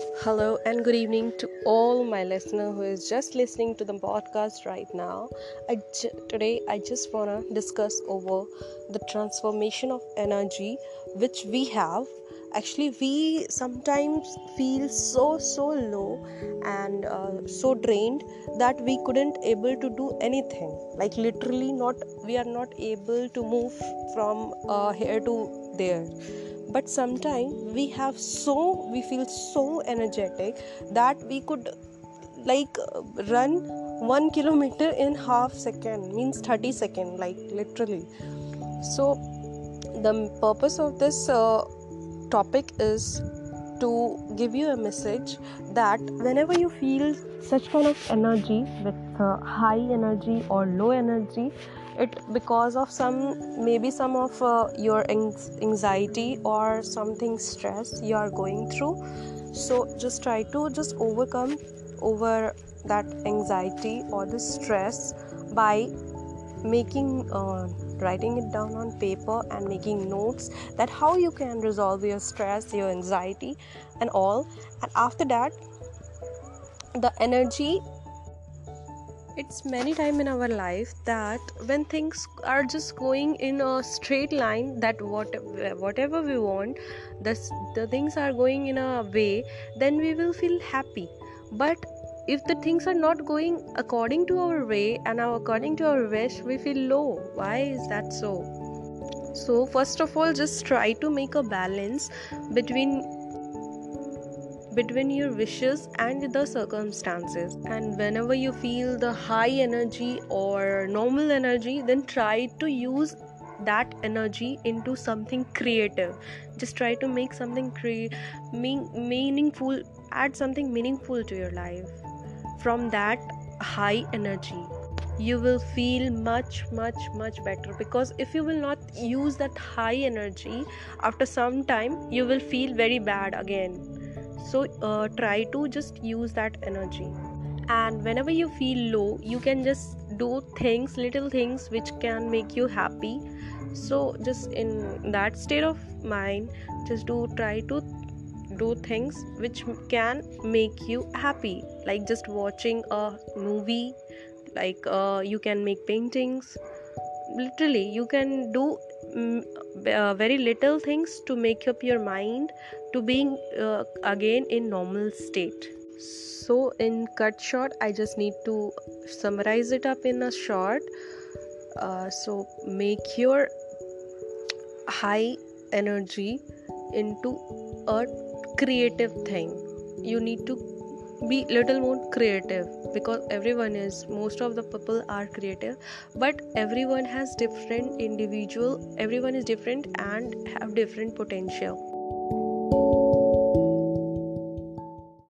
Hello and good evening to all my listener who is just listening to the podcast right now. Today I just want to discuss over the transformation of energy which we have. Actually, we sometimes feel so so low and uh, so drained that we couldn't able to do anything. Like literally, not we are not able to move from uh, here to there but sometimes we have so we feel so energetic that we could like run one kilometer in half second means 30 second like literally. So the purpose of this uh, topic is to give you a message that whenever you feel such kind of energy with uh, high energy or low energy it because of some maybe some of uh, your anxiety or something stress you are going through so just try to just overcome over that anxiety or the stress by making uh, writing it down on paper and making notes that how you can resolve your stress your anxiety and all. And after that the energy it's many time in our life that when things are just going in a straight line that what whatever we want the, the things are going in a way then we will feel happy. But if the things are not going according to our way and according to our wish we feel low. Why is that so? So first of all just try to make a balance between between your wishes and the circumstances. And whenever you feel the high energy or normal energy then try to use that energy into something creative. Just try to make something cre- mean- meaningful add something meaningful to your life from that high energy you will feel much much much better. Because if you will not use that high energy after some time you will feel very bad again. So uh, try to just use that energy. And whenever you feel low you can just do things little things which can make you happy. So just in that state of mind just do try to do things which can make you happy. Like just watching a movie like uh, you can make paintings. Literally you can do mm, uh, very little things to make up your mind to being uh, again in normal state. So in cut short i just need to summarize it up in a short. Uh, so make your high energy into a creative thing. You need to be little more creative because everyone is most of the people are creative but everyone has different individual everyone is different and have different potential